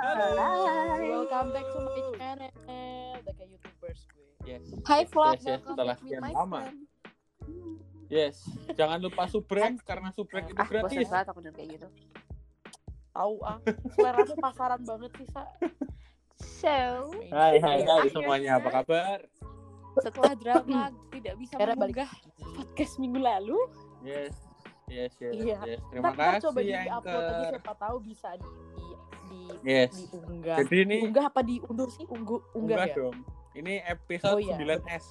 Welcome back to my channel. Udah kayak YouTubers gue. Yes. Hi vlog, Yes, yes, setelah sekian lama. Yes. Jangan lupa subrek karena subrek itu Ah, bosan gratis. banget aku denger kayak gitu. Tahu ah. Seleramu pasaran banget sih, Sa. So, Hai hai hai semuanya apa kabar? setelah drama tidak bisa Era balik. mengunggah podcast minggu lalu, Yes. Yes, yes, Iya. yes. Terima Ntar, kasih coba di-upload aja Anchor. siapa tahu bisa di di, di Yes. diunggah. Jadi ini Diunggah apa diundur sih? Unggu, unggah enggak ya? dong. Ini episode Oh, iya. 9S.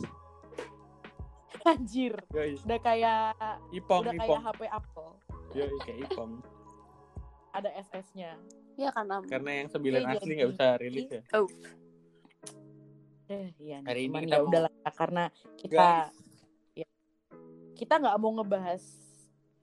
Anjir. Yoi. Udah kayak Ipong, udah kayak Ipong. HP Apple. Yoi, kayak Ipong. Ada SS-nya. ya karena Karena yang 9 Iya, asli nggak bisa rilis ya. oh, Eh, iya. Hari ini kita ya mau- udahlah karena kita Guys. ya, kita nggak mau ngebahas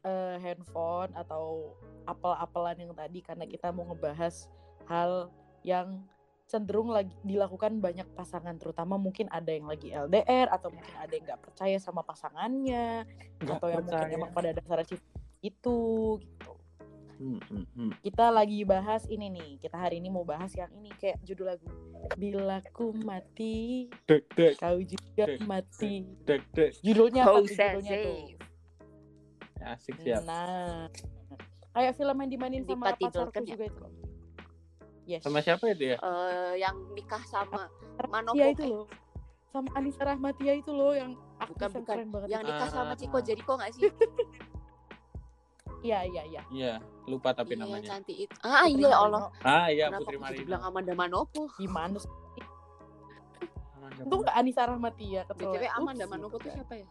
eh, handphone atau apel-apelan yang tadi karena kita mau ngebahas hal yang cenderung lagi dilakukan banyak pasangan terutama mungkin ada yang lagi LDR atau mungkin ada yang nggak percaya sama pasangannya Nggak atau yang mungkin percaya. emang pada dasarnya itu gitu Hmm, hmm, hmm. kita lagi bahas ini nih kita hari ini mau bahas yang ini kayak judul lagu bila ku mati Dek, dek, kau juga Dek. mati dek, dek. judulnya apa judulnya tuh. Asik siap. nah kayak film yang dimainin sama pacarku ya? juga itu yes Sama siapa itu ya? Eh, yang nikah sama Manopo itu eh, loh sama Anissa Rahmatia itu loh yang bukan bukan keren banget yang nikah sama Ah. Ciko Jericho nggak sih? iya iya iya Iya, lupa tapi Iya, yang namanya. cantik itu. Ah Putri iya ya Allah. Ah, iya Kenapa Putri jadi Marino. bilang Amanda Manopo? gimana sih Amanda itu nggak Anissa Rahmatia BTW ketelek. Amanda Ups, Manopo tuh gitu kan. siapa ya?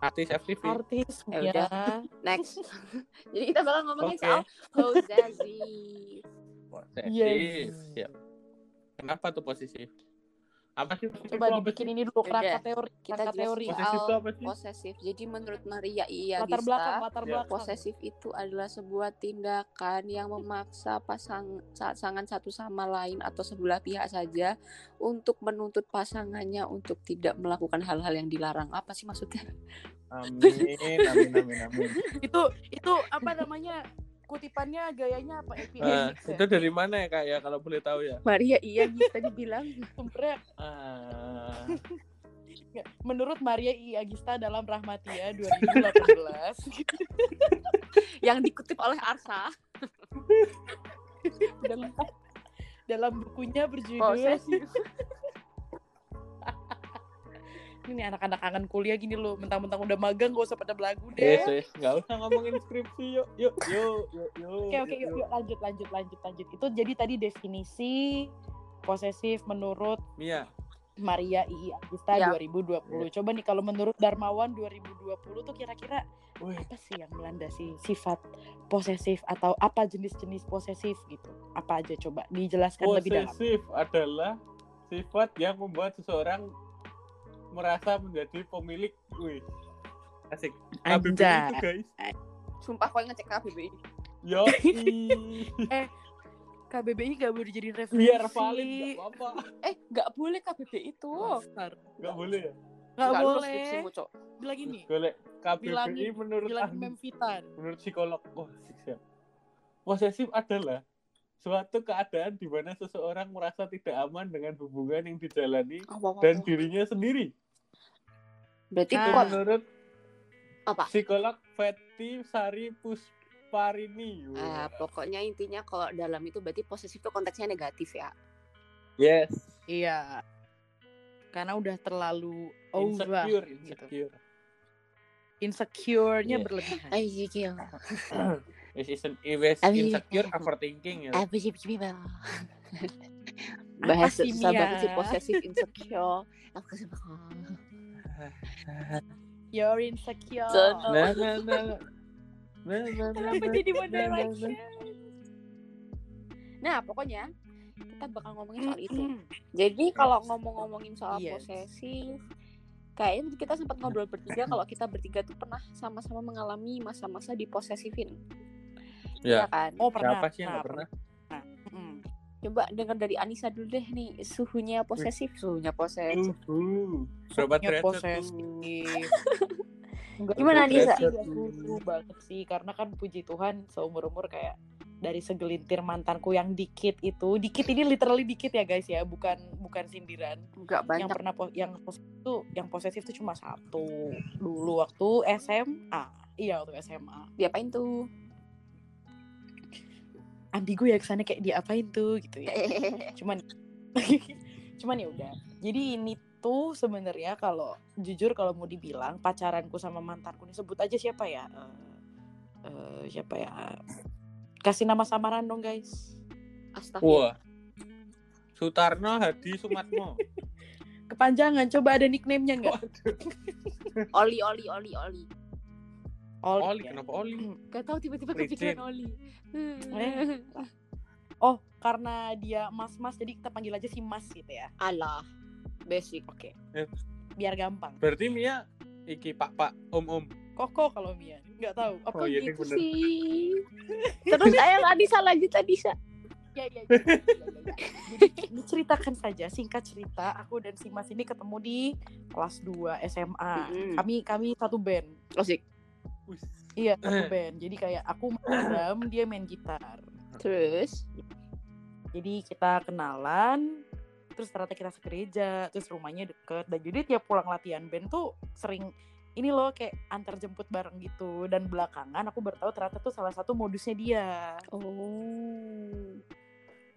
Artis FTV. artis Ya ya, udah. Next. jadi kita bakal ngomongin Oke. soal possessive. Posesif. Yes. Siap. Kenapa tuh posesif? Apa sih posesif coba dibikin ini dulu kerangka teori Kita kerangka teori Posesif itu apa sih? posesif. Jadi menurut Maria Iya latar belakang Gista, latar Ya. belakang posesif itu adalah sebuah tindakan yang memaksa pasang pasangan satu sama lain atau sebelah pihak saja untuk menuntut pasangannya untuk tidak melakukan hal-hal yang dilarang. Apa sih maksudnya? Amin, amin, amin, amin. itu itu apa namanya kutipannya gayanya apa Eh, APX itu dari mana ya kak ya kalau boleh tahu ya? Maria Iya Gista dibilang Sebenarnya Ah, nggak, menurut Maria I Agista dalam Rahmatia 2018 yang dikutip oleh Arsa. dalam dalam bukunya berjudul Posesif. ini anak-anak kangen kuliah gini loh mentang-mentang udah magang gak usah pada belagu yes, deh yes. Nggak usah ngomongin skripsi yuk, yuk, yuk, yuk, yuk. oke oke yuk, yuk lanjut lanjut lanjut lanjut itu jadi tadi definisi posesif menurut Mia, Maria II Agista Ya. 2020 coba nih kalau menurut Darmawan 2020 tuh kira-kira apa sih yang melandasi sifat posesif atau apa jenis-jenis posesif gitu? Apa aja coba dijelaskan lebih dalam. posesif adalah sifat yang membuat seseorang merasa menjadi pemilik. Wih, asik. KBBI itu guys. Sumpah kau ngecek KBBI. Yo, KBBI gak boleh jadi referensi. biar valid nggak apa-apa. Eh, nggak boleh KBBI itu. Dasar. Nggak boleh ya? Nggak lulus boleh. Bilang gini, Boleh. KBBI Bilangin- menurut bilang ahli memfitan. menurut psikolog wah siap. posesif adalah suatu keadaan di mana seseorang merasa tidak aman dengan hubungan yang dijalani Apa, apa, dan apa. dirinya sendiri Berarti Nah. kok menurut apa? psikolog Feti Sari Pusparini Ah, pokoknya intinya kalau dalam itu berarti posesif itu konteksnya negatif ya. yes Iya. Karena udah terlalu over. insecure gitu. insecure Insecure-nya Iya. berlebihan. Ayo gila. Is isn't is Abi- insecure overthinking ya Apa sih gimana? Bahas sih, susah Mia? banget sih posesif insecure. Aku. You're insecure. Nah nah nah nah nah nah Kenapa nah, jadi nah, One nah, nah. Nah, pokoknya kita bakal ngomongin soal itu. Jadi kalau ngomong-ngomongin soal Yes. posesif, kayaknya kita sempat ngobrol bertiga kalau kita bertiga tuh pernah sama-sama mengalami masa-masa diposesifin. Ya Ya kan? Oh pernah. siapa sih yang nggak pernah Mm. Coba dengar dari Anissa dulu deh nih, suhunya posesif, suhunya posesif. Suhunya posesif. Enggak Gimana, nggak suhu banget sih karena kan puji Tuhan seumur umur kayak dari segelintir mantanku yang dikit itu dikit ini literally dikit ya guys ya bukan bukan sindiran Enggak yang banyak. pernah po- yang posesif tuh yang posesif tuh cuma satu dulu waktu SMA iya waktu SMA Diapain tuh? Ambigu ya ke sana kayak diapain tuh gitu ya cuman cuman ya udah jadi ini tuh sebenarnya kalau jujur kalau mau dibilang pacaranku sama mantanku ini sebut aja siapa ya Eh, eh, siapa ya kasih nama samaran dong guys Astagfirullah. Wah. Sutarno Hadi Sumatmo. kepanjangan coba ada nickname-nya nggak Oli, Oli, Oli, Oli. Oli, Oli, ya. kenapa Oli? Gak tahu tiba-tiba kepikiran Oli. Eh. oh karena dia mas-mas jadi kita panggil aja si mas gitu ya Alah, basic. oke Eh. biar gampang Berarti Mia iki Pak Pak Om Om. koko kalau Mia nggak tahu apa Oh, iya, gitu bener. sih. Terus ayo Adisa lanjut Adisa. ya ya, ya, ya, ya, ya. Jadi diceritakan saja singkat cerita aku dan si Mas ini ketemu di kelas 2 SMA. Mm-mm. Kami kami satu band. Asik. Iya, satu band. Jadi kayak aku main drum, dia main gitar. Terus Jadi kita kenalan, terus ternyata kita segereja, terus rumahnya deket. Dan jadi tiap pulang latihan band tuh sering ini loh kayak antar jemput bareng gitu dan belakangan aku baru tahu ternyata tuh salah satu modusnya dia oh.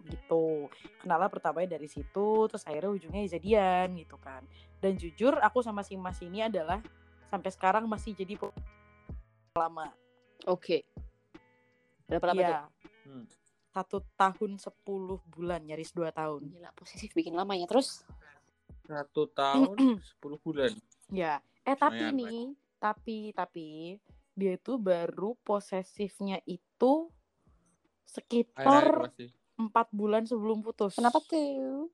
gitu kenalnya pertamanya dari situ terus akhirnya ujungnya jadian gitu kan dan jujur aku sama si mas ini adalah sampai sekarang masih jadi lama Oke. Berapa lama tuh? Iya Hmm. satu tahun 10 bulan nyaris dua tahun Gila, posesif bikin lama ya. Terus Satu tahun 10 bulan. ya eh tapi nih tapi tapi dia itu baru posesifnya itu sekitar empat bulan sebelum putus kenapa tuh?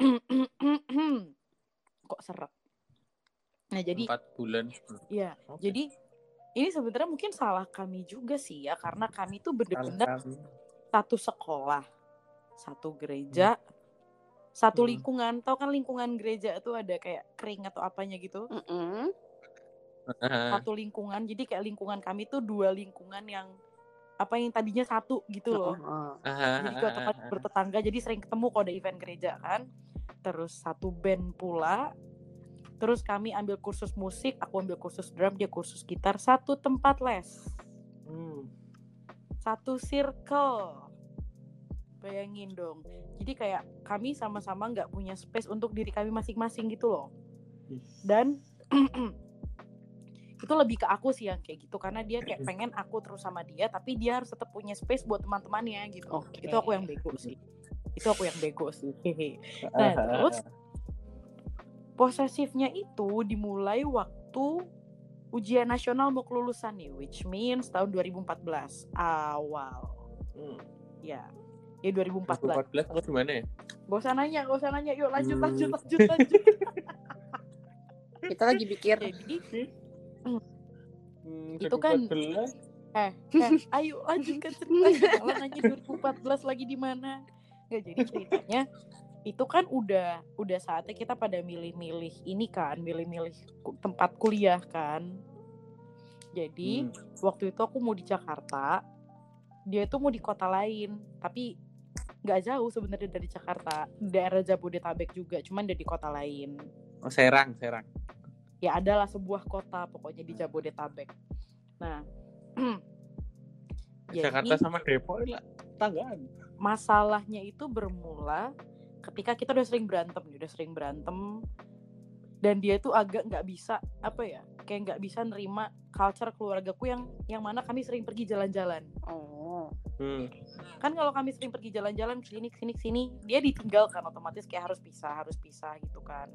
kok seret nah jadi Empat bulan. Iya, Oke. jadi ini sebenarnya mungkin salah kami juga sih ya karena kami tuh bener-bener satu sekolah, satu gereja, satu Hmm. lingkungan. Tahu kan lingkungan gereja itu ada kayak kering atau apanya gitu. Mm-mm. Ah, Satu lingkungan. Jadi kayak lingkungan kami tuh dua lingkungan yang apa yang tadinya satu gitu loh. Oh, ah, Jadi ah, tempat bertetangga jadi sering ketemu kalau ada event gereja kan. Terus satu band pula. Terus kami ambil kursus musik, aku ambil kursus drum, dia kursus gitar, satu tempat les. Hmm. satu circle. Bayangin dong. Jadi kayak kami sama-sama nggak punya space untuk diri kami masing-masing gitu loh. Dan itu lebih ke aku sih yang kayak gitu. Karena dia kayak pengen aku terus sama dia tapi dia harus tetap punya space buat teman-temannya gitu. Oke. itu aku yang bego sih. Itu aku yang bego sih. Nah terus posesifnya itu dimulai waktu ujian nasional mau kelulusan nih which means tahun 2014 awal. Hmm. ya ya 2014 2014 aku gimana ya? gak usah nanya gak usah nanya. Yuk lanjut Hmm. lanjut lanjut lanjut. Kita lagi pikir. Jadi Hmm, Itu kan- 2014. eh, eh ayo lanjutkan ceritanya malah nanya 2014 lagi di mana? Nggak jadi ceritanya itu kan udah udah saatnya kita pada milih-milih ini kan milih-milih tempat kuliah kan jadi Hmm. waktu itu aku mau di Jakarta dia itu mau di kota lain tapi nggak jauh sebenarnya dari Jakarta daerah Jabodetabek juga cuman dia di kota lain Oh, Serang, Serang. ya adalah sebuah kota pokoknya di Jabodetabek nah Jakarta sama Depok lah tanggaan. masalahnya itu bermula ketika kita udah sering berantem udah sering berantem dan dia tuh agak nggak bisa apa ya kayak nggak bisa nerima culture keluargaku yang yang mana kami sering pergi jalan-jalan. Oh. Hmm. kan kalau kami sering pergi jalan-jalan ke sini ke sini ke sini dia ditinggalkan otomatis kayak harus pisah harus pisah gitu kan.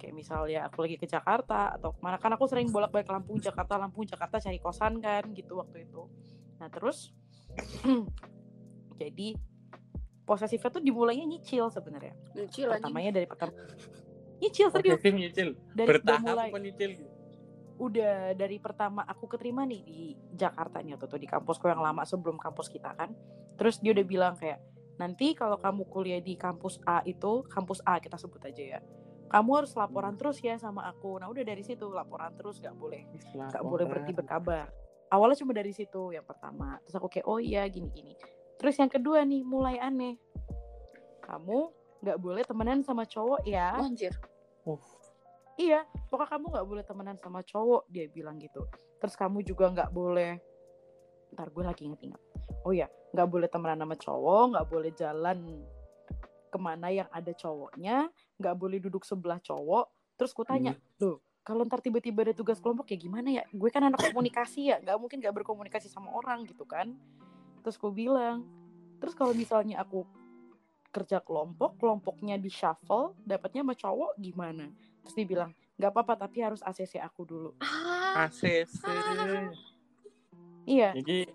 Kayak misalnya aku lagi ke Jakarta atau ke mana kan aku sering bolak-balik Lampung Jakarta Lampung Jakarta cari kosan kan gitu waktu itu. Nah terus jadi posesifnya tuh dimulainya nyicil sebenarnya. Lagi pertamanya dari pertama nyicil serius. Posesif nyicil. dari Bertahap mulai. apa nyicil? udah dari pertama aku keterima nih di Jakarta nih waktu itu di kampusku yang lama sebelum kampus kita kan. Terus dia udah bilang kayak nanti kalau kamu kuliah di kampus A itu kampus A kita sebut aja ya kamu harus laporan terus ya sama aku. Nah udah dari situ laporan terus nggak boleh nggak boleh berhenti berkabar. Awalnya cuma dari situ yang pertama. Terus aku kayak oh iya gini gini terus yang kedua nih mulai aneh. Kamu nggak boleh temenan sama cowok ya. Anjir. Uh, iya pokoknya kamu nggak boleh temenan sama cowok dia bilang gitu. Terus kamu juga nggak boleh ntar gue lagi inget-inget oh ya nggak boleh temenan sama cowok nggak boleh jalan ke mana yang ada cowoknya nggak boleh duduk sebelah cowok. Terus ku tanya loh kalau ntar tiba-tiba ada tugas kelompok ya gimana ya? Gue kan anak komunikasi ya nggak mungkin nggak berkomunikasi sama orang gitu kan terus ku bilang terus kalau misalnya aku kerja kelompok kelompoknya di shuffle dapatnya sama cowok gimana? Terus dia bilang nggak apa-apa tapi harus ACC aku dulu. Ah, ACC. iya. Jadi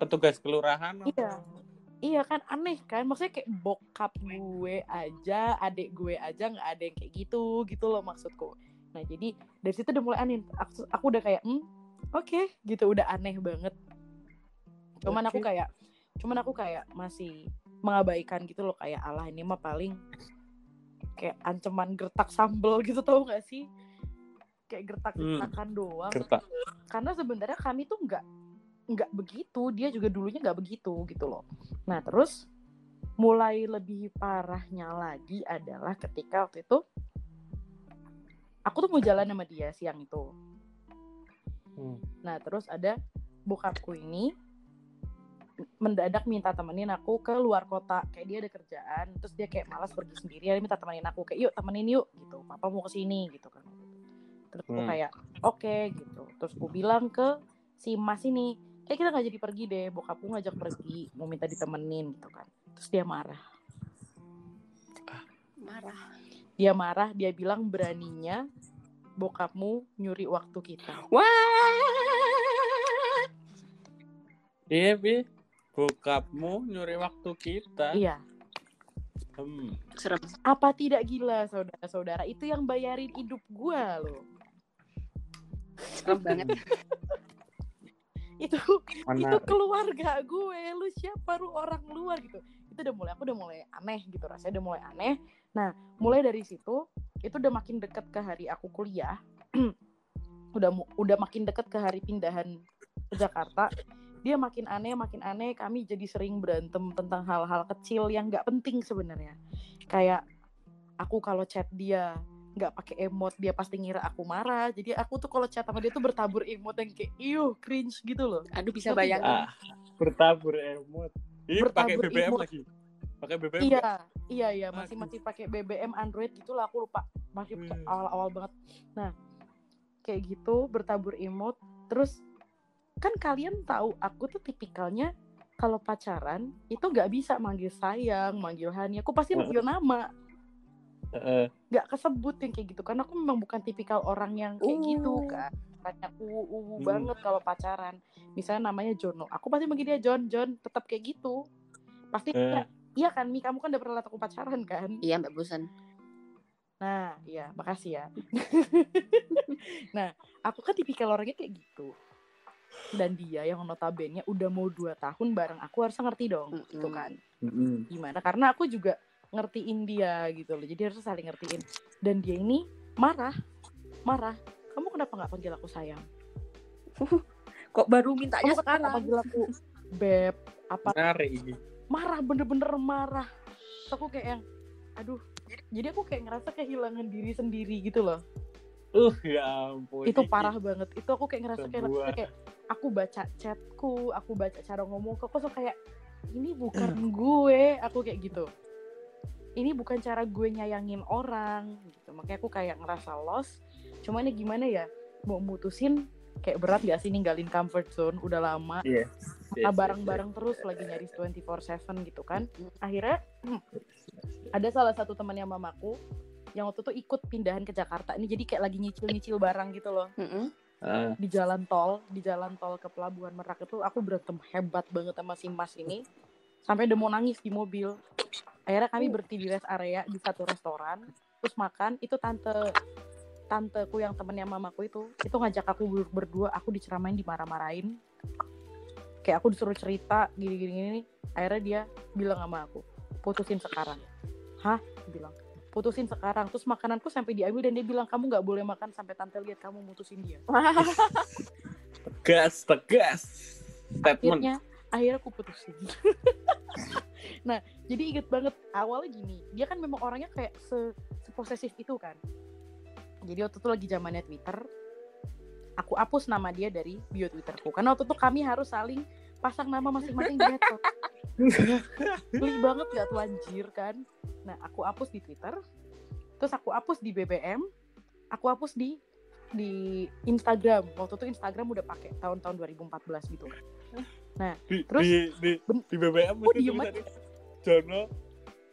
petugas kelurahan apa? Iya. Iya kan aneh kan? Maksudnya kayak bokap gue aja adik gue aja nggak ada yang kayak gitu gitu loh maksudku. Nah jadi dari situ udah mulai aneh. Aku, aku udah kayak hmm oke gitu. Udah aneh banget cuman aku Oke. kayak cuman aku kayak masih mengabaikan gitu loh kayak Allah ini mah paling kayak ancaman gertak sambel gitu tau gak sih kayak gertak gertakan doang Kerta. karena sebenarnya kami tuh nggak nggak begitu dia juga dulunya nggak begitu gitu loh nah terus mulai lebih parahnya lagi adalah ketika waktu itu aku tuh mau jalan sama dia siang itu Hmm. nah terus ada bokapku ini mendadak minta temenin aku ke luar kota kayak dia ada kerjaan terus dia kayak malas pergi sendiri dia minta temenin aku kayak yuk temenin yuk gitu papa mau ke sini gitu kan terus aku Hmm. kayak oke gitu terus aku bilang ke si mas ini kayak kita nggak jadi pergi deh bokapku ngajak pergi mau minta ditemenin gitu kan terus dia marah marah. dia marah dia bilang beraninya bokapmu nyuri waktu kita Wah. Iya, Bi. Bokapmu nyuri waktu kita. iya Hmm. Serem. apa tidak gila saudara-saudara itu yang bayarin hidup gua loh Serem banget. itu itu Mana? keluarga gue lu siapa lu orang luar gitu itu udah mulai aku udah mulai aneh gitu rasanya udah mulai aneh nah mulai dari situ itu udah makin deket ke hari aku kuliah udah udah makin deket ke hari pindahan ke Jakarta dia makin aneh makin aneh kami jadi sering berantem tentang hal-hal kecil yang nggak penting sebenarnya kayak aku kalau chat dia nggak pakai emot dia pasti ngira aku marah jadi aku tuh kalau chat sama dia tuh bertabur emot yang kayak iuh cringe gitu loh Aduh bisa bayangin. Ah, bertabur emot. Iya, pakai Bertabur BBM emot. lagi. Pakai BBM. Iya, nggak? iya, iya, masih Aduh. masih pakai BBM Android gitulah aku lupa. Masih Hmm. awal-awal banget. Nah, kayak gitu bertabur emot. Terus kan kalian tahu aku tuh tipikalnya kalau pacaran itu nggak bisa manggil sayang, manggil Hani. Aku pasti manggil nama, Heeh. nggak kesebut yang kayak gitu. Karena aku memang bukan tipikal orang yang kayak gitu Uh. kan. Kayak uwu uwu Hmm. banget kalau pacaran. Misalnya namanya Jono, aku pasti manggil dia John, John, tetap kayak gitu. Pasti Eh, Iya kan, Mi, kamu kan udah pernah lihat aku pacaran kan? Iya Mbak Bosan. Nah, iya, makasih ya. nah, aku kan tipikal orangnya kayak gitu. Dan dia yang notabene udah mau dua tahun bareng aku harusnya ngerti dong, gitu Mm-mm. kan. mm-mm. Gimana? Karena aku juga ngertiin dia gitu loh. Jadi harus saling ngertiin. Dan dia ini marah, marah. Kamu kenapa nggak panggil aku sayang? Kok baru mintanya Kamu kenapa sekarang? panggil aku beb? Apa Menarik ini. marah bener-bener marah Terus aku kayak yang aduh jadi aku kayak ngerasa kehilangan diri sendiri gitu loh Uh, ya ampun. itu parah banget. Itu aku kayak ngerasa kayak, kayak aku baca chatku aku baca cara ngomong aku kok kayak ini bukan gue. Aku kayak gitu. Ini bukan cara gue nyayangin orang. Gitu. Makanya aku kayak ngerasa lost. Cuman ya gimana ya? Mau mutusin kayak berat gak sih ninggalin comfort zone? Udah lama. Yes, kita yes, bareng-bareng terus lagi nyaris 24/7 gitu kan. Akhirnya hmm, ada salah satu temannya mamaku yang waktu itu ikut pindahan ke Jakarta. Ini jadi kayak lagi nyicil-nyicil barang gitu loh. Mm-mm. yes. Ah, di jalan tol di jalan tol ke Pelabuhan Merak itu aku berantem hebat banget sama si Mas ini. Sampai udah mau nangis di mobil. Akhirnya kami berhenti di rest area di satu restoran. Terus makan itu tante tanteku yang temennya mamaku itu itu ngajak aku ber- berdua. Aku diceramain dimarah-marahin. Kayak aku disuruh cerita gini gini. Gini akhirnya dia bilang sama aku putusin sekarang. Hah? Bilang putusin sekarang. Terus makananku sampai diambil dan dia bilang kamu nggak boleh makan sampai tante lihat kamu mutusin dia. Tegas tegas. Statement. Akhirnya akhirnya aku putusin. Nah jadi inget banget awalnya gini dia kan memang orangnya kayak se seposesif itu kan. Jadi waktu itu lagi zamannya Twitter aku hapus nama dia dari bio Twitterku. Karena waktu itu kami harus saling pasang nama masing-masing di medsos Geli banget gak tuh anjir kan? Nah aku hapus di Twitter terus aku hapus di BBM aku hapus di di Instagram. Waktu itu Instagram udah pakai tahun-tahun 2014 gitu. Di, Terus- di, di, di BBM Oh, itu diem tulisannya Jono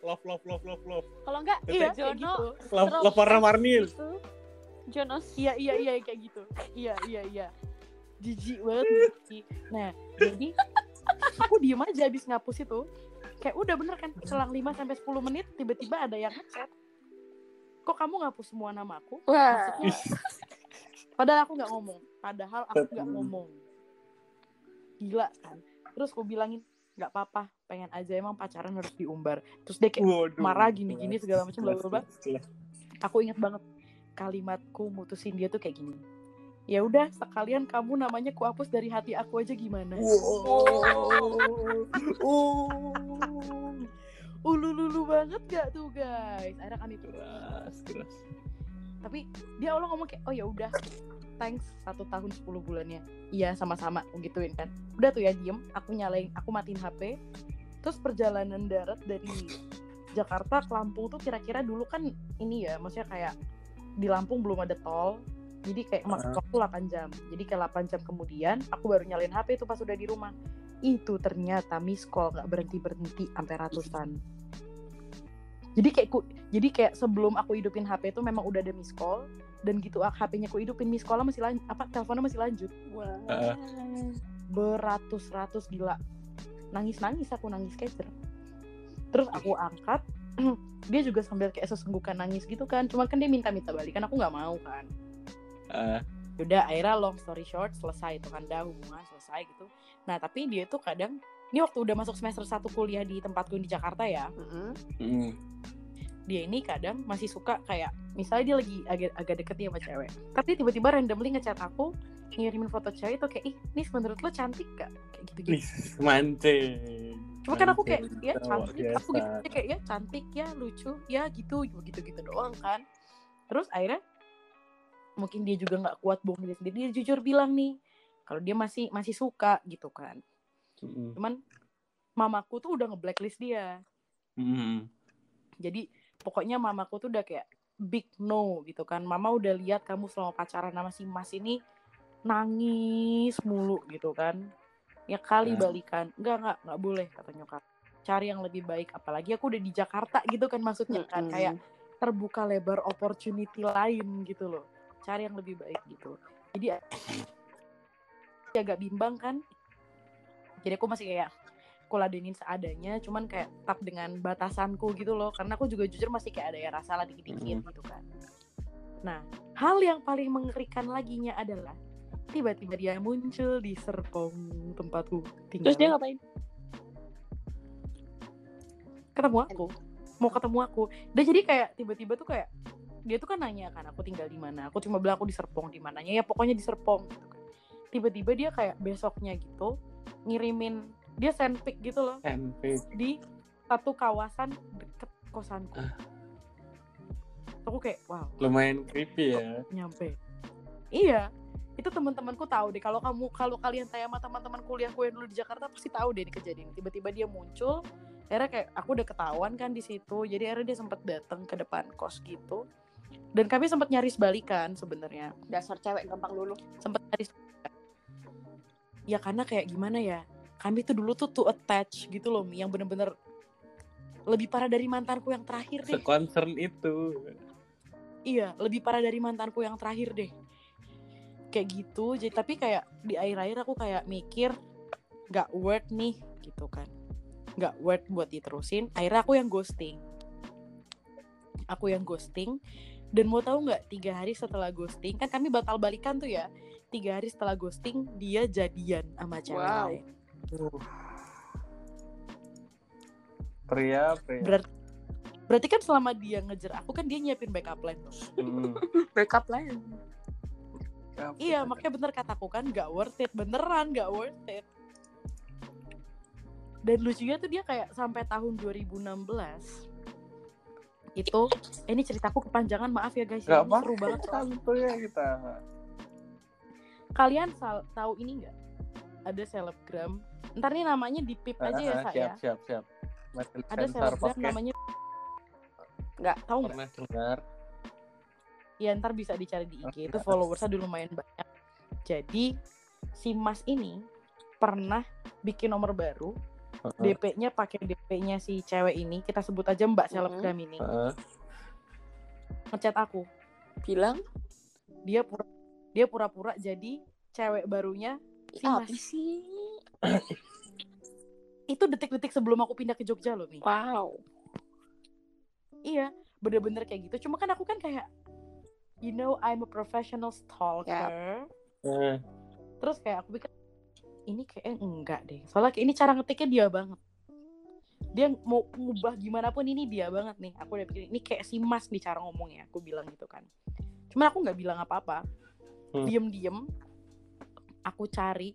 love love love love love. Kalau enggak, iya kayak Jono gitu. Love love warna warnil itu Jonas. iya iya iya kayak gitu. Iya iya iya. Jijik banget nah jadi aku diem aja abis ngapus itu. Kayak udah bener kan selang 5 sampai 10 menit tiba-tiba ada yang ngechat. Kok kamu ngapus semua nama aku? Wah. Maksudnya, padahal aku nggak ngomong. Padahal aku nggak ngomong. Gila kan? Terus aku bilangin nggak apa-apa pengen aja emang pacaran harus diumbar. Terus dia kayak Waduh, marah gini-gini segala macam, bla, bla, bla. aku ingat banget kalimatku mutusin dia tuh kayak gini ya udah sekalian kamu namanya ku hapus dari hati aku aja gimana? Ulu lulu banget gak tuh guys? Akhirnya kami keras keras. Tapi dia Allah ngomong kayak oh ya udah. Thanks satu tahun 10 bulannya. Iya sama-sama gituin kan. Udah tuh ya diem. Aku nyalain aku matiin HP terus perjalanan darat dari Jakarta ke Lampung tuh kira-kira dulu kan ini ya maksudnya kayak di Lampung belum ada tol jadi kayak makan Ah. waktu 8 jam. Jadi kayak 8 jam kemudian aku baru nyalain HP itu pas udah di rumah. Itu ternyata miss call nggak berhenti berhenti sampai ratusan. Jadi kayak ku, jadi kayak sebelum aku hidupin HP itu memang udah ada miss call. Dan gitu ah, HP-nya aku hidupin miss call masih lanjut apa teleponnya masih lanjut. Wah. Heeh. beratus-ratus gila. Nangis-nangis aku nangis kecer terus aku angkat dia juga sambil kayak sesenggukan nangis gitu kan. Cuma kan dia minta minta balikan aku nggak mau kan Ah, udah akhirnya long story short selesai itu kan dah hubungan selesai gitu. Nah tapi dia tuh kadang ini waktu udah masuk semester satu kuliah di tempatku di Jakarta ya. Mm-mm. mm. dia ini kadang masih suka kayak misalnya dia lagi agak agak deket ya sama cewek tapi tiba-tiba randomly ngechat aku ngirimin foto cewek itu kayak ih nis menurut lo cantik gak kayak gitu gitu mancing cuma kan aku kayak ya cantik. aku gitu kayak ya cantik ya lucu ya gitu gitu gitu doang kan. Terus akhirnya mungkin dia juga nggak kuat bohong diri sendiri dia jujur bilang nih kalau dia masih masih suka gitu kan. Mm. cuman mamaku tuh udah nge-blacklist dia. Mm. jadi pokoknya mamaku tuh udah kayak big no gitu kan. Mama udah lihat kamu selama pacaran sama si mas ini nangis mulu gitu kan. Ya kali Ya. balikan. Enggak enggak enggak boleh kata nyokap. Cari yang lebih baik. Apalagi aku udah di Jakarta gitu kan maksudnya kan. Mm-mm. kayak terbuka lebar opportunity lain gitu loh cari yang lebih baik gitu. Jadi ya agak bimbang kan. Jadi aku masih kayak aku ladenin seadanya cuman kayak tetap dengan batasanku gitu loh. Karena aku juga jujur masih kayak ada ya rasa lah dikit-dikit Mhm. gitu kan. Nah hal yang paling mengerikan laginya adalah tiba-tiba dia muncul di Serpong tempatku tinggal. Terus dia ngapain? ketemu aku. Mau ketemu aku. Dan jadi kayak tiba-tiba tuh kayak dia tuh kan nanya kan aku tinggal di mana? Aku cuma bilang aku di Serpong di mananya? Ya pokoknya di Serpong gitu kan. Tiba-tiba dia kayak besoknya gitu ngirimin dia sandpick gitu loh Cantik. di satu kawasan deket kosanku. Aku kayak wow. Lumayan creepy ya. Nyampe? Iya. Itu teman-temanku tahu deh kalau kamu kalau kalian tanya sama teman-teman kuliahku yang dulu di Jakarta pasti tahu deh ini kejadian. Tiba-tiba dia muncul akhirnya kayak aku udah ketahuan kan di situ. Jadi akhirnya dia sempat datang ke depan kos gitu dan kami sempat nyaris balikan sebenarnya Dasar cewek gampang lulu. sempat nyaris ya karena kayak gimana ya kami tuh dulu tuh too attach gitu loh Mi, yang bener-bener lebih parah dari mantanku yang terakhir deh seconcern itu Iya, lebih parah dari mantanku yang terakhir deh. Kayak gitu. Jadi tapi kayak di akhir-akhir aku kayak mikir nggak worth nih gitu kan. Nggak worth buat diterusin. Akhirnya aku yang ghosting. Aku yang ghosting. Dan mau tahu nggak tiga hari setelah ghosting kan kami batal balikan tuh ya. Tiga hari setelah ghosting dia jadian sama cewek Wow. lain. pria pria Berarti berarti kan selama dia ngejar aku kan dia nyiapin backup plan tuh. Mm. Backup plan. Iya, makanya bener kataku kan gak worth it, beneran gak worth it. Dan lucunya tuh dia kayak sampai tahun 2016 itu eh, ini ceritaku kepanjangan maaf ya guys Gak ini apa seru banget. Santuy ya kita. kalian tahu ini nggak ada selebgram ntar nih namanya di pip aja ya Ah, saya siap, siap, siap. Masih ada selebgram podcast. namanya Nggak. tahu nggak dengar? ya ntar bisa dicari di IG Oke. itu followersnya udah lumayan banyak jadi si Mas ini pernah bikin nomor baru DP-nya pakai DP-nya si cewek ini. Kita sebut aja Mbak selebgram ini. Heeh. ngechat aku. Bilang, dia pura dia pura-pura jadi cewek barunya "Ih, Si apa Mas. sih? itu detik-detik sebelum aku pindah ke Jogja loh nih Wow. iya bener-bener kayak gitu. Cuma kan aku kan kayak you know I'm a professional stalker. Eh, terus kayak aku pikir ini kayak enggak deh. Soalnya kayak ini cara ngetiknya dia banget. Dia mau ngubah gimana pun ini dia banget nih. Aku udah pikir ini kayak si Mas nih cara ngomongnya aku bilang gitu kan. Cuman aku nggak bilang apa-apa. Hmm. diem-diem aku cari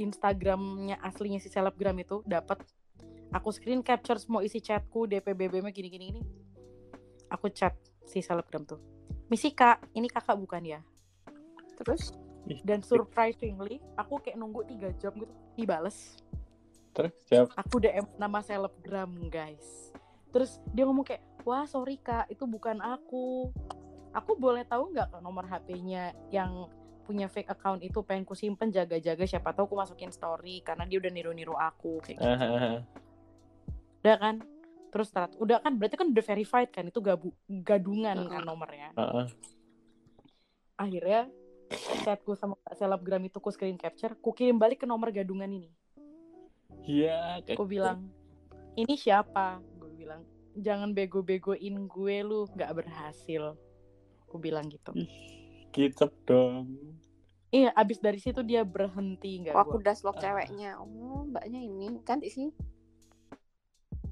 Instagramnya aslinya si selebgram itu dapat aku screen capture semua isi chatku DP BBM gini gini gini. Aku chat si selebgram tuh. Misi kak ini kakak bukan ya? Terus, dan surprisingly aku kayak nunggu tiga jam gitu dibales terus siap. aku DM nama selebgram guys terus dia ngomong kayak wah sorry kak itu bukan aku aku boleh tahu nggak nomor HP-nya yang punya fake account itu pengen ku simpen jaga-jaga siapa tahu aku masukin story karena dia udah niru-niru aku kayak gitu. Ah, ah, ah. udah kan terus terat udah kan berarti kan udah verified kan itu gabu gadungan kan Mm-mm. nomornya ah. akhirnya chatku sama Kak selebgram itu ku screen capture ku kirim balik ke nomor gadungan ini Iya, kayak aku bilang ini siapa gue bilang jangan bego-begoin gue lu nggak berhasil aku bilang gitu kicep dong. iya abis dari situ dia berhenti nggak oh, aku udah slot Ah. ceweknya. Oh, mbaknya ini cantik sih.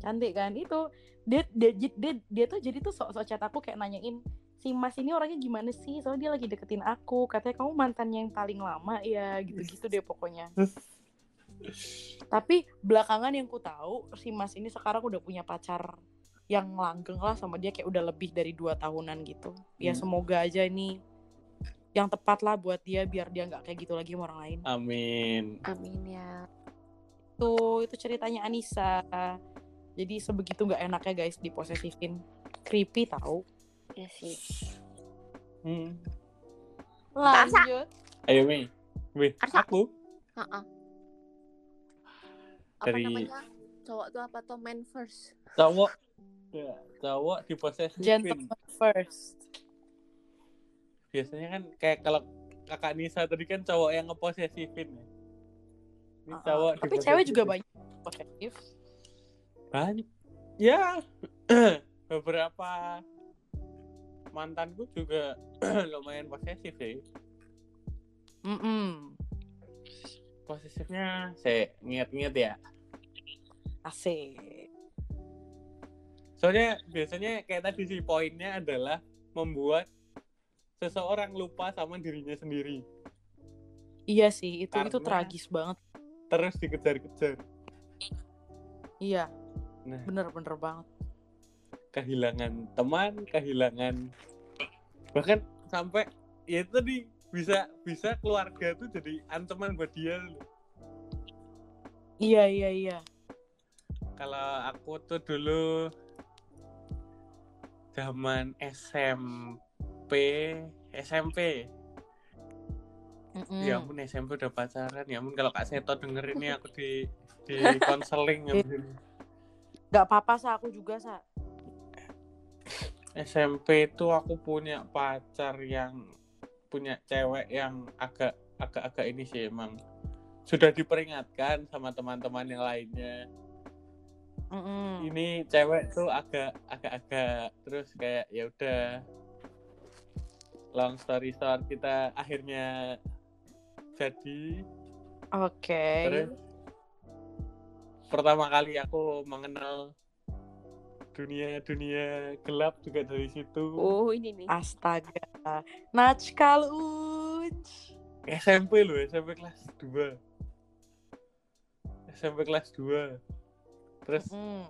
cantik kan itu dia dia dia, dia tuh jadi tuh sok-sok chat aku kayak nanyain si mas ini orangnya gimana sih? Soalnya dia lagi deketin aku. Katanya kamu mantannya yang paling lama. Ya gitu-gitu deh pokoknya. Tapi belakangan yang ku tahu si mas ini sekarang udah punya pacar yang langgeng lah sama dia kayak udah lebih dari dua tahunan gitu. Ya Hmm. semoga aja ini yang tepat lah buat dia biar dia nggak kayak gitu lagi sama orang lain. Amin. Amin ya. tuh itu ceritanya Anissa. Jadi sebegitu nggak enaknya guys diposesifin. Creepy tahu Ya sih. Hmm. lanjut Ayo Mi. Wih, Arsa. aku Ha-ha. Apa Dari- namanya? Cowok tuh apa tuh man first? cowok ya, cowok di gentleman first Biasanya kan kayak kalau kakak Nisa tadi kan cowok yang ngeposesifin ya. Ini Uh-uh. cowok tapi cewek juga banyak posesif banyak. Ya, beberapa mantanku juga lumayan posesif sih. Mm-mm. Posesifnya saya nginget-nginget ya. asik Soalnya biasanya kayak tadi sih poinnya adalah membuat seseorang lupa sama dirinya sendiri. iya sih itu itu Karena- tragis banget Terus dikejar-kejar. iya Nah, bener-bener banget kehilangan teman, kehilangan bahkan sampai ya itu tadi bisa bisa keluarga tuh jadi ancaman buat dia. Iya iya iya. Kalau aku tuh dulu zaman SMP SMP Mm-mm. ya ampun SMP udah pacaran. Ya ampun kalau Kak Seto denger ini aku di di konseling ya nggak apa-apa sa. Aku juga sa SMP itu aku punya pacar yang punya cewek yang agak agak agak ini sih emang sudah diperingatkan sama teman-teman yang lainnya. Mm-mm. ini cewek tuh agak agak agak terus kayak ya udah. Long story short kita akhirnya jadi. Oke. Terus pertama kali aku mengenal dunia dunia gelap juga dari situ Oh ini nih. astaga Najkal cringe. SMP loh SMP kelas 2 SMP kelas 2 terus Mm.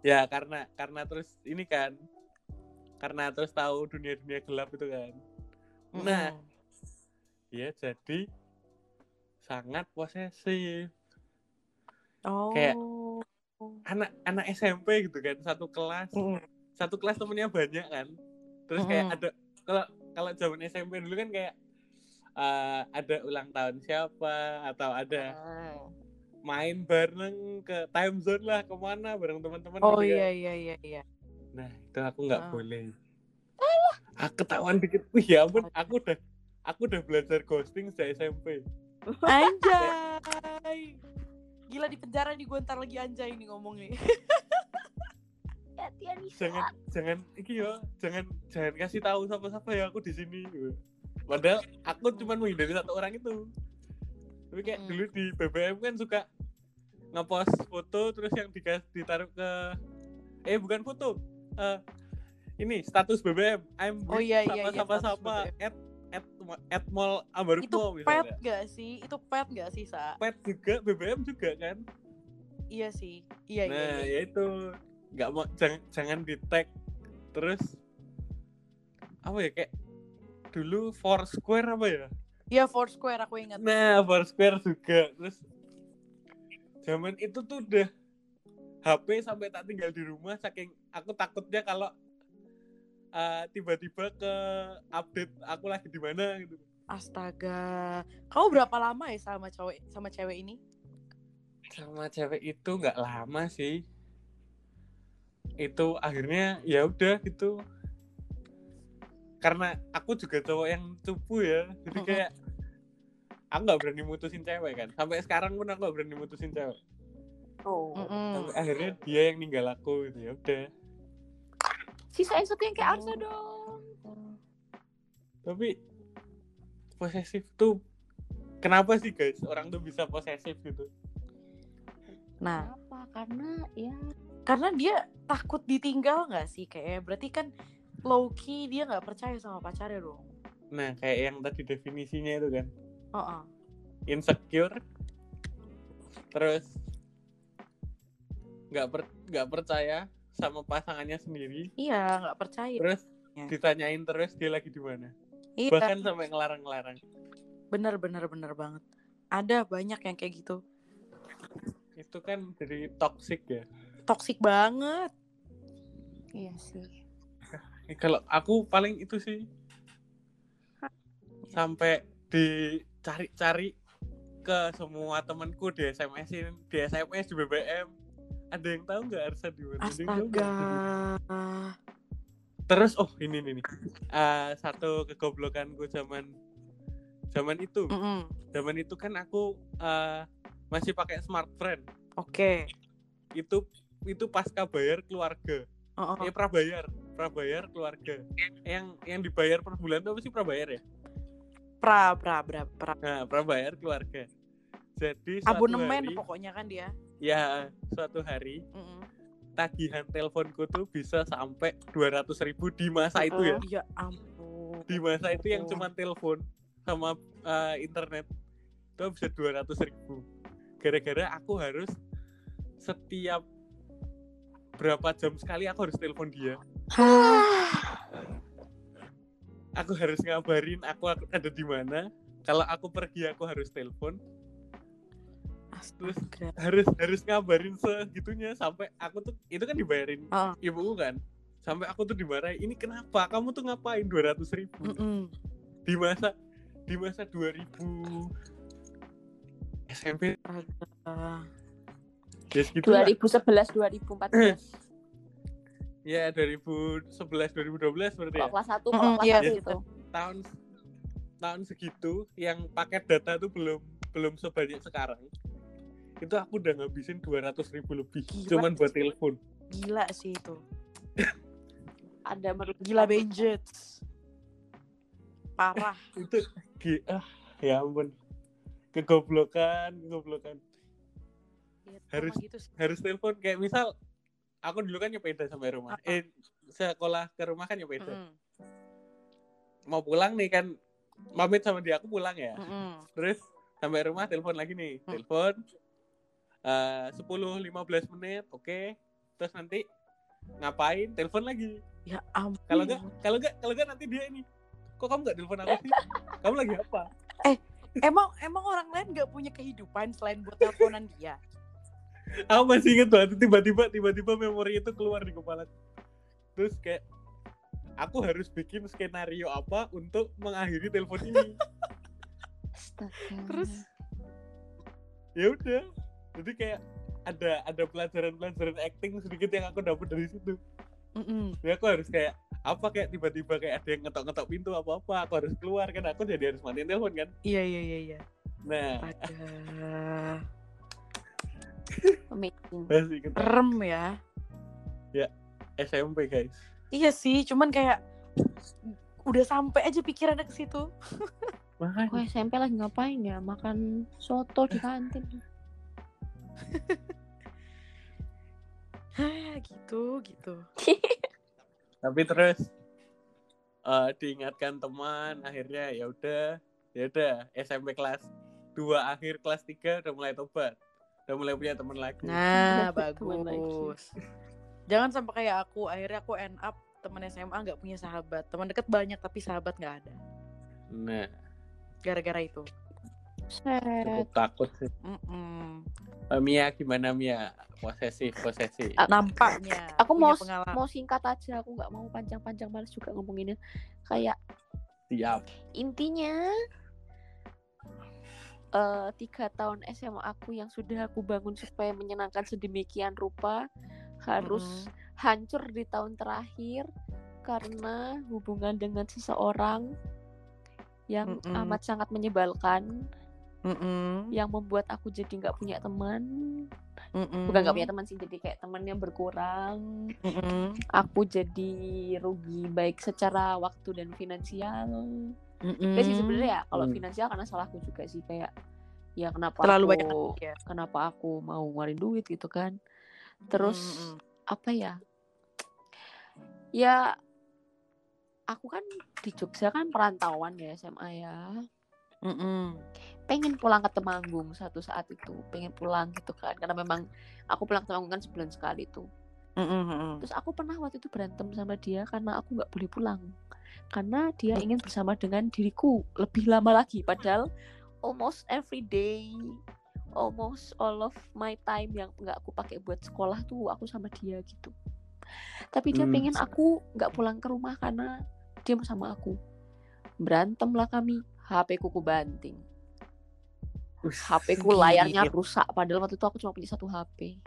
ya karena karena terus ini kan karena terus tahu dunia dunia gelap itu kan nah Mm-mm. ya jadi sangat posesif oh. kayak- anak anak SMP gitu kan satu kelas Mm. satu kelas temennya banyak kan terus kayak ada kalau kalau zaman SMP dulu kan kayak eh, ada ulang tahun siapa atau ada Ah. main bareng ke time zone lah ke mana bareng teman-teman Oh gitu kan. iya iya iya iya. nah itu aku nggak Ah. boleh aku ketahuan dikit wih ya ampun aku udah aku udah belajar ghosting sejak SMP Anjay. Gila di penjara nih gue ntar lagi anjay nih ngomong nih. Hati Anissa. jangan jangan iki yo jangan jangan kasih tahu siapa-siapa ya aku di sini padahal aku cuma menghindari satu orang itu tapi kayak Hmm. dulu di BBM kan suka ngepost foto terus yang ditaruh ke eh bukan foto eh ini status BBM I'm Oh iya, iya, iya, sama status sama BBM. at at at mall Ambarukmo Itu pet gak sih? Itu pet gak sih, Sa? pet juga BBM juga kan Iya sih. Iya, iya, nah iya. ya itu nggak mau jangan jangan di tag terus apa ya kayak dulu Foursquare apa ya Iya, Foursquare aku ingat. nah Foursquare juga terus zaman itu tuh udah HP sampai tak tinggal di rumah saking aku takutnya kalau uh, tiba-tiba ke update aku lagi di mana gitu. Astaga. Kamu berapa lama ya sama cewek sama cewek ini? sama cewek itu nggak lama sih. Itu akhirnya ya udah gitu. Karena aku juga cowok yang cupu ya. Jadi kayak aku nggak berani mutusin cewek kan. Sampai sekarang pun aku nggak berani mutusin cewek. Oh. Sampai akhirnya dia yang ninggal aku gitu. Ya udah Sisain satu yang kayak Arsa Oh. dong. tapi posesif tuh kenapa sih guys orang tuh bisa posesif gitu Nah, Kenapa? Karena ya karena dia takut ditinggal nggak sih? Kayak berarti kan low key dia nggak percaya sama pacarnya dong. nah kayak yang tadi definisinya itu kan Heeh. insecure terus nggak per nggak percaya sama pasangannya sendiri Iya, nggak percaya. terus Ya. ditanyain terus dia lagi di mana Iya, bahkan sampai ngelarang-ngelarang bener bener bener banget. Ada banyak yang kayak gitu. itu kan jadi toxic ya Toxic banget. iya sih. Eh, kalau aku paling itu sih sampai dicari-cari ke semua temanku di SMS di SMS di BBM ada yang tahu nggak Arsa di mana? Astaga. terus oh ini nih nih. Eh, satu kegoblokanku zaman zaman itu Mm-mm. zaman itu kan aku eh, masih pakai smartphone Oke. itu itu pasca bayar keluarga Oh, eh prabayar prabayar keluarga yang yang dibayar per bulan itu apa sih prabayar ya Pra, pra, pra, pra. nah prabayar keluarga jadi Abonemen hari, pokoknya kan dia. Ya suatu hari Mm-mm. tagihan teleponku tuh bisa sampai 200.000 ribu di masa itu ya Ya ampun. di masa itu yang Oh. cuma telepon sama eh, internet itu bisa 200.000 ribu gara-gara aku harus setiap berapa jam sekali aku harus telepon dia aku harus ngabarin aku ada di mana kalau aku pergi aku harus telepon Astaga. harus harus ngabarin segitunya sampai aku tuh itu kan dibayarin Ah. ibuku kan sampai aku tuh dimarahin ini kenapa kamu tuh ngapain 200 ribu Mm-mm. di masa di masa 2000 SMP Astaga. ya segitu lah. 2011 2014. ya 2011 2012 berarti ya Kalau kelas 1 Mm-mm, kalau kelas iya. 1 gitu. tahun tahun segitu yang paket data tuh belum belum sebanyak sekarang itu aku udah ngabisin 200 ribu lebih Gila. cuman buat telepon Gila sih itu. Ada merugikan. Gila Benjet. Parah. itu gi- ah ya ampun kegoblokan kegoblokan Ya, Harus- gitu sih. harus telepon kayak misal aku dulu kan nyepeda sampai rumah Apa? eh sekolah ke rumah kan nyepeda Mm-mm. mau pulang nih kan pamit sama dia aku pulang ya Mm-mm. terus sampai rumah telepon lagi nih Hmm. telepon eh 10 15 menit oke terus nanti ngapain telepon lagi Ya ampun. kalau enggak kalau enggak kalau enggak nanti dia ini kok kamu enggak telepon aku sih kamu lagi apa Emang emang orang lain nggak punya kehidupan selain buat teleponan dia. aku masih inget banget tiba-tiba tiba-tiba memori itu keluar di kepala terus kayak aku harus bikin skenario apa untuk mengakhiri telepon ini Astaga. Terus? ya udah jadi kayak ada ada pelajaran-pelajaran acting sedikit yang aku dapat dari situ Mm-mm. jadi aku harus kayak apa kayak tiba-tiba kayak ada yang ngetok-ngetok pintu apa apa aku harus keluar kan aku jadi harus matiin telepon kan Iya iya iya iya. nah kita Rem ya. SMP guys Iya sih, cuman kayak udah sampai aja pikirannya ke situ. makanya Kok SMP lagi ngapain ya? Makan soto di kantin. Hah, gitu gitu. tapi terus eh, diingatkan teman akhirnya ya udah ya udah SMP kelas 2 akhir kelas 3 udah mulai tobat udah mulai punya teman lagi Nah, bagus. Jangan sampai kayak aku, akhirnya aku end up teman SMA nggak punya sahabat. Teman deket banyak tapi sahabat nggak ada. nah Gara-gara itu. Cukup takut sih Mm-mm. Eh, Mia gimana Mia posesif posesif Nampaknya. Aku mau pengalaman. mau singkat aja, aku nggak mau panjang-panjang males juga ngomonginnya. Kayak siap intinya eh tiga tahun SMA aku yang sudah aku bangun supaya menyenangkan sedemikian rupa harus hancur di tahun terakhir karena hubungan dengan seseorang yang Mm-mm. amat sangat menyebalkan Mm-mm. yang membuat aku jadi nggak punya teman Mm-mm. bukan nggak punya teman sih jadi kayak temannya berkurang Mm-mm. aku jadi rugi baik secara waktu dan finansial. Gak sih sebenarnya ya kalau Hmm. finansial karena salahku juga sih kayak ya kenapa terlalu aku, banyak ya. kenapa aku mau ngeluarin duit gitu kan terus Mm-mm. apa ya ya aku kan di Jogja kan perantauan ya SMA ya Mm-mm. Pengen pulang ke Temanggung satu saat itu pengen pulang gitu kan. Karena memang aku pulang ke Temanggung kan sebulan sekali tuh. Mm-mm. Mm-mm. terus aku pernah waktu itu berantem sama dia karena aku nggak boleh pulang. Karena dia ingin bersama dengan diriku lebih lama lagi. Padahal almost every day almost all of my time yang nggak aku pakai buat sekolah tuh aku sama dia gitu. Tapi dia Hmm. pengen aku nggak pulang ke rumah karena dia bersama aku. Berantem lah kami HP ku banting HP ku layarnya Gila. rusak padahal waktu itu aku cuma punya satu HP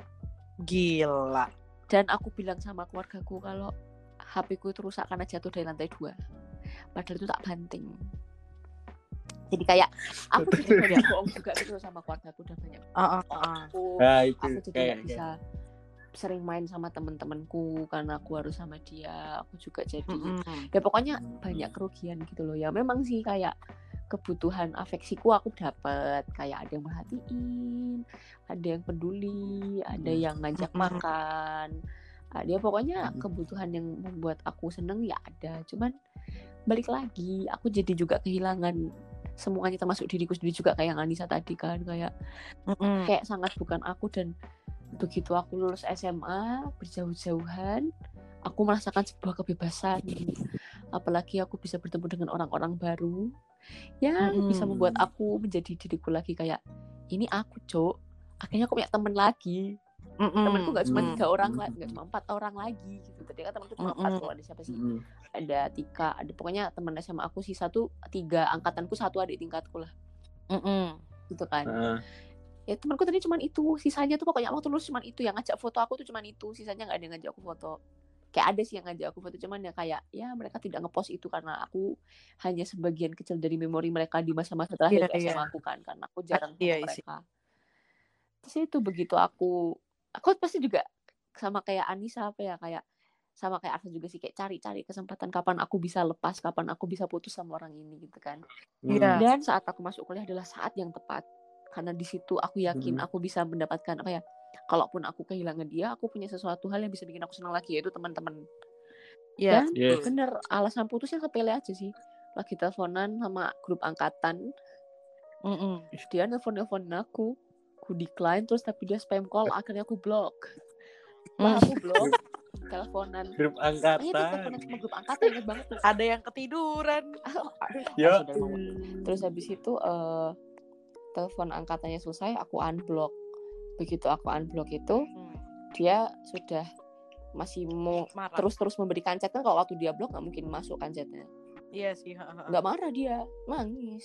Gila. dan aku bilang sama keluargaku kalau HP ku itu rusak karena jatuh dari lantai dua padahal itu tak banting jadi kayak aku jadi banyak bohong juga gitu sama keluargaku dan banyak Ah, ah, ah. aku nah itu aku jadi kayak bisa sering main sama temen-temenku karena aku harus sama dia aku juga jadi Mm-mm. ya pokoknya banyak kerugian gitu loh ya memang sih kayak kebutuhan afeksiku aku dapat kayak ada yang merhatiin ada yang peduli ada yang ngajak makan. Ada ya pokoknya Mm. kebutuhan yang membuat aku seneng ya ada. Cuman balik lagi aku jadi juga kehilangan semuanya termasuk diriku sendiri juga kayak yang Anissa tadi kan kayak kayak sangat bukan aku dan begitu aku lulus SMA berjauh-jauhan aku merasakan sebuah kebebasan. Apalagi aku bisa bertemu dengan orang-orang baru yang Mm-mm. bisa membuat aku menjadi diriku lagi kayak ini aku cok akhirnya aku punya temen lagi Mm-mm. temanku gak cuma Mm. tiga orang Mm. lagi gak cuma empat orang lagi gitu tadi kan temanku cuma empat Mm-mm. kalau ada siapa sih Mm. ada Tika ada pokoknya teman SMA aku sih satu tiga angkatanku satu adik tingkatku lah Mm-mm. gitu kan Heeh. ya temanku tadi cuman itu sisanya tuh pokoknya waktu lulus cuman itu yang ngajak foto aku tuh cuman itu sisanya nggak ada yang ngajak aku foto kayak ada sih yang ngajak aku foto cuman ya kayak ya mereka tidak ngepost itu karena aku hanya sebagian kecil dari memori mereka di masa-masa terakhir Iya, iya. SMA aku kan karena aku jarang Iya, sama isi. mereka terus itu begitu aku aku pasti juga sama kayak Anissa apa ya kayak sama kayak Arsa juga sih kayak cari-cari kesempatan kapan aku bisa lepas kapan aku bisa putus sama orang ini gitu kan Iya. dan saat aku masuk kuliah adalah saat yang tepat karena di situ aku yakin Hmm. aku bisa mendapatkan apa ya kalaupun aku kehilangan dia aku punya sesuatu hal yang bisa bikin aku senang lagi yaitu teman-teman Iya. dan Yes. bener alasan putusnya sepele aja sih lagi teleponan sama grup angkatan Mm-mm. dia nelfon nelfonin aku aku decline terus tapi dia spam call akhirnya aku block Mm. Wah, aku block teleponan grup Iya, dia teleponan angkatan sama grup angkatan ingat banget tuh. Ada yang ketiduran. Terus habis itu eh telepon angkatannya selesai, aku unblock. Begitu aku unblock itu, Hmm. dia sudah masih mau Marah. terus-terus memberikan chat kan kalau waktu dia blok nggak mungkin masuk kan chatnya. Iya sih. ha, ha, ha. Nggak marah dia, nangis,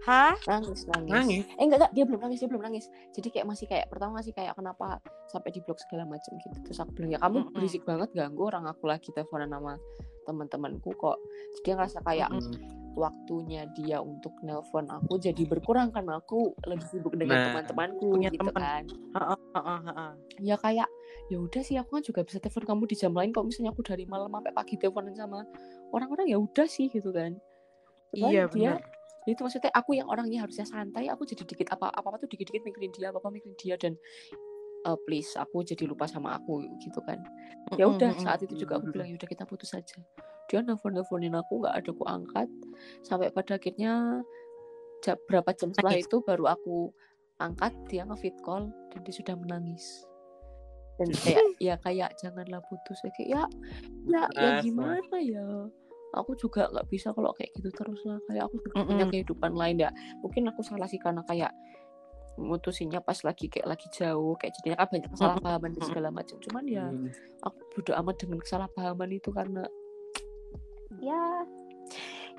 Hah? nangis, nangis. nangis Eh enggak, enggak, dia belum nangis, dia belum nangis. Jadi kayak masih kayak pertama masih kayak kenapa sampai di blok segala macam gitu. Terus aku bilang ya kamu Mm-mm. berisik banget ganggu orang aku lagi teleponan sama teman-temanku kok. Terus dia ngerasa kayak Mm-mm. Waktunya dia untuk nelpon aku jadi berkurang karena aku lebih sibuk dengan Nah, teman-temanku gitu teman. kan. Ha. Ya kayak ya udah sih aku kan juga bisa telepon kamu di jam lain kok misalnya aku dari malam sampai pagi teleponan sama orang-orang ya udah sih gitu kan. Cuman Iya dia benar. itu maksudnya aku yang orangnya harusnya santai aku jadi dikit apa apa, -apa tuh dikit-dikit mikirin dia apa apa mikirin dia dan eh, please aku jadi lupa sama aku gitu kan ya udah saat itu juga aku bilang ya udah kita putus saja dia nelfon nelfonin aku nggak ada aku angkat. Sampai pada akhirnya ja- berapa jam setelah Nangis. itu baru aku angkat dia nge-fit call dan dia sudah menangis. Dan kayak ya kayak janganlah putus. Ya kayak ya ya ya gimana ya? Aku juga nggak bisa kalau kayak gitu terus lah. Kayak aku juga punya kehidupan lain ya. Mungkin aku salah sih karena kayak mutusinnya pas lagi kayak lagi jauh kayak jadinya kan banyak kesalahpahaman dan segala macam. Cuman ya aku bodo amat dengan kesalahpahaman itu karena ya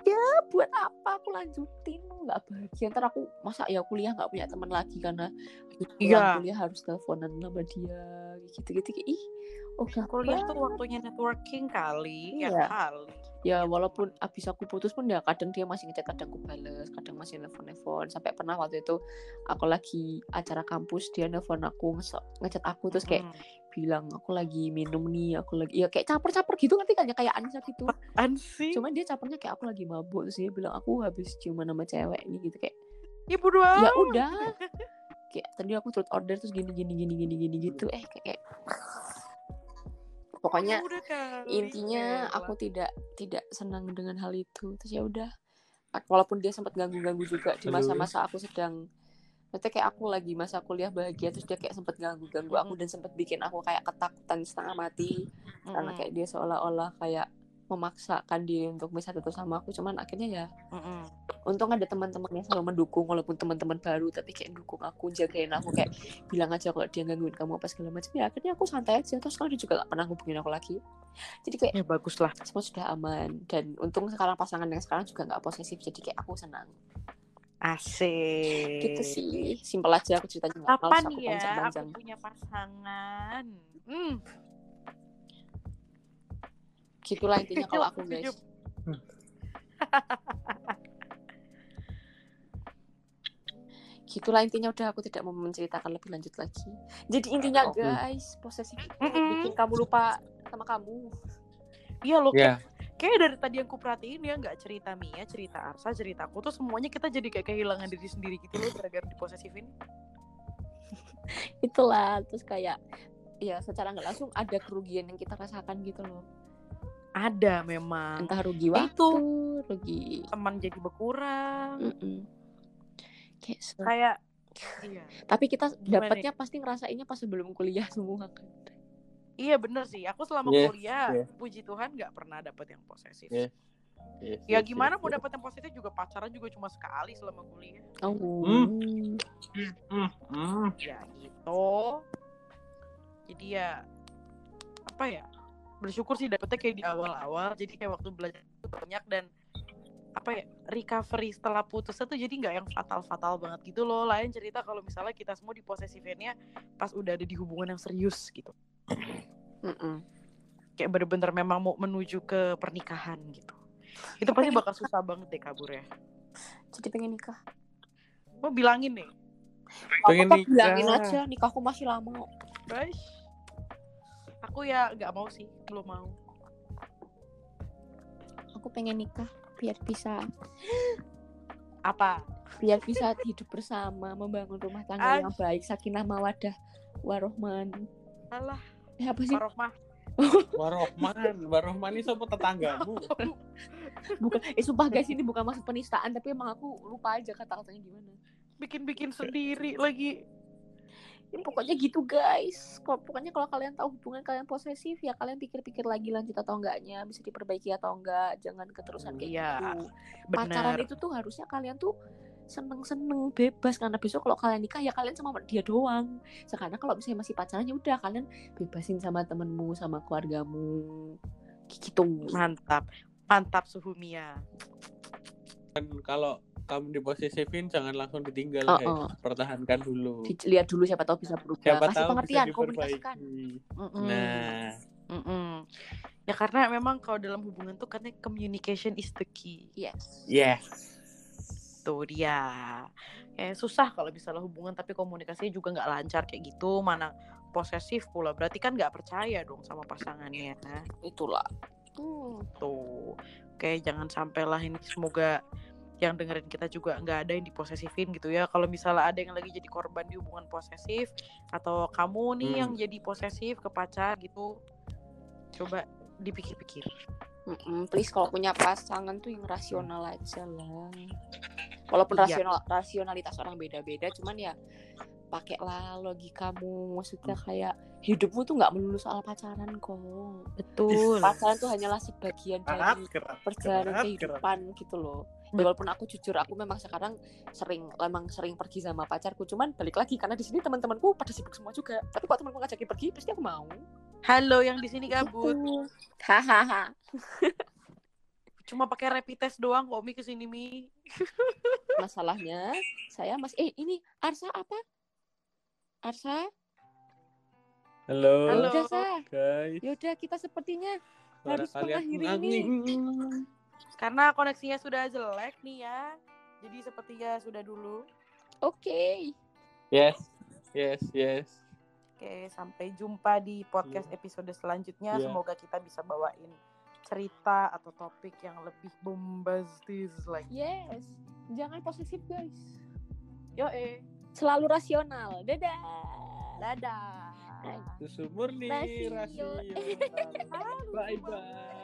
ya buat apa aku lanjutin nggak bahagia ntar aku masa ya kuliah nggak punya teman lagi karena Iya. kuliah harus teleponan sama dia gitu gitu kayak ih oh gak Kuliah tuh waktunya networking kali, ya Iya. kali. ya walaupun abis aku putus pun ya kadang dia masih ngechat kadang aku bales kadang masih nelfon nelfon sampai pernah waktu itu aku lagi acara kampus dia nelfon aku nge- ngechat aku terus kayak Mm. Bilang aku lagi minum nih aku lagi ya kayak caper-caper gitu ngerti kan ya kayak Anissa gitu Apaan sih? cuman dia capernya kayak aku lagi mabuk terus dia bilang aku habis ciuman sama cewek nih gitu kayak Ibu dua. ya udah. Kayak tadi aku turut order terus gini gini gini gini gini gitu. Eh kayak, kayak- pokoknya intinya Elah. aku tidak tidak senang dengan hal itu. Terus ya udah. Walaupun dia sempat ganggu-ganggu juga di masa-masa aku sedang Maksudnya kayak aku lagi masa kuliah bahagia terus dia kayak sempat ganggu-ganggu aku dan sempat bikin aku kayak ketakutan setengah mati. Karena Mm-mm. kayak dia seolah-olah kayak memaksakan dia untuk bisa tetap sama aku. Cuman akhirnya ya Mm-mm. untung ada teman-teman yang selalu mendukung walaupun teman-teman baru tapi kayak dukung aku jagain aku kayak bilang aja kalau dia gangguin kamu apa segala macam. Ya akhirnya aku santai aja. Terus sekarang dia juga gak pernah hubungin aku lagi. Jadi kayak Ya bagus lah. semua sudah aman. Dan untung sekarang pasangan yang sekarang juga nggak posesif jadi kayak aku senang Asik. gitu sih. Simpel aja aku ceritanya Kapan aku ya? aku panjang-panjang punya pasangan? Hmm. gitulah intinya kalau aku guys. gitulah intinya udah aku tidak mau menceritakan lebih lanjut lagi. Jadi intinya guys posesif itu Mm-mm. bikin kamu lupa sama kamu. Iya loh, Ya, kayak dari tadi yang ku perhatiin ya nggak cerita Mia, cerita Arsa, cerita aku tuh semuanya kita jadi kayak kehilangan diri sendiri gitu loh gara-gara diposesifin. itulah terus kayak ya secara nggak langsung ada kerugian yang kita rasakan gitu loh Ada memang. entah rugi waktu itu. rugi Teman jadi berkurang. Mm-mm. kayak Kayak iya. tapi kita dapatnya pasti ngerasainnya pas sebelum kuliah semua kan Iya bener sih. Aku selama Yes, kuliah, yes. puji Tuhan nggak pernah dapet yang posesif. Yes. Yes, Ya yes, gimana yes, mau yes. dapet yang positif juga pacaran juga cuma sekali selama kuliah. oh Hmm. Hmm, hmm. Ya gitu. Jadi ya apa ya? Bersyukur sih dapetnya kayak di awal-awal. Jadi kayak waktu belajar itu banyak dan apa ya recovery setelah putusnya tuh jadi nggak yang fatal-fatal banget gitu loh. Lain cerita kalau misalnya kita semua diposesifinnya pas udah ada di hubungan yang serius gitu. Mm-mm. Kayak bener-bener memang mau menuju ke pernikahan gitu. Itu pasti bakal susah banget deh kabur ya. jadi pengen nikah Mau bilangin nih, Pengen bilangin nikah. aja nikahku masih lama guys. Aku ya nggak mau sih, belum mau. aku pengen nikah biar bisa Apa? biar bisa hidup bersama membangun rumah tangga yang Ash. baik sakinah mawadah warohman Alah, eh apa sih Warohmah. Warohman, Warohman ini sama tetanggamu. bukan eh sumpah guys ini bukan maksud penistaan tapi emang aku lupa aja kata-katanya gimana Bikin-bikin sendiri lagi. ya, pokoknya gitu guys Kok pokoknya kalau kalian tahu hubungan kalian posesif ya kalian pikir-pikir lagi lanjut atau enggaknya bisa diperbaiki atau enggak jangan keterusan kayak Iya, gitu pacaran Benar. itu tuh harusnya kalian tuh seneng-seneng bebas karena besok kalau kalian nikah ya kalian sama dia doang sekarang kalau misalnya masih pacaran ya udah kalian bebasin sama temenmu sama keluargamu gitu Mantap. Mantap Suhumia. Dan kalau kamu diposesifin jangan langsung ditinggal, Oh, guys. oh. Pertahankan dulu. dilihat dulu siapa tahu bisa berubah Siapa kasih tahu bisa pengertian komunikasikan diperbaiki. Mm-mm. Nah, Mm-mm. Ya karena memang kalau dalam hubungan tuh katanya communication is the key. yes yes. Tuh dia. Kayak susah kalau misalnya hubungan tapi komunikasinya juga nggak lancar kayak gitu. Mana posesif pula. Berarti kan nggak percaya dong sama pasangannya. itulah hmm. Tuh. Oke, jangan sampai lah ini semoga yang dengerin kita juga nggak ada yang diposesifin gitu ya. Kalau misalnya ada yang lagi jadi korban di hubungan posesif atau kamu nih Hmm. yang jadi posesif ke pacar gitu, coba dipikir-pikir. Mm-mm, please kalau punya pasangan tuh yang rasional aja lah. Walaupun Iya. rasional rasionalitas orang beda-beda, cuman ya pakailah logikamu. Maksudnya kayak hidupmu tuh nggak melulu soal pacaran kok. Betul. Pacaran tuh hanyalah sebagian dari kerat, perjalanan kerat. kehidupan gitu loh. Ya, walaupun aku jujur aku memang sekarang sering memang sering pergi sama pacarku, cuman balik lagi karena di sini teman-temanku pada sibuk semua juga. Tapi kalau temanku ngajakin pergi pasti aku mau. Halo yang di sini gabut. Gitu. Hahaha. Cuma pakai rapid test doang kok Mi ke sini Mi. masalahnya saya mas eh ini Arsa apa Arsa Halo, Halo. udah sa guys. yaudah kita sepertinya Suara harus mengakhiri ini. Karena koneksinya sudah jelek nih ya. Jadi sepertinya sudah dulu. oke Yes, yes, yes. Oke, sampai jumpa di podcast episode selanjutnya. Iya. Semoga kita bisa bawain cerita atau topik yang lebih bombastis lagi. yes jangan posesif guys Yo eh, selalu rasional dadah dadah. Susu murni, Rasio. rasio. Bye bye.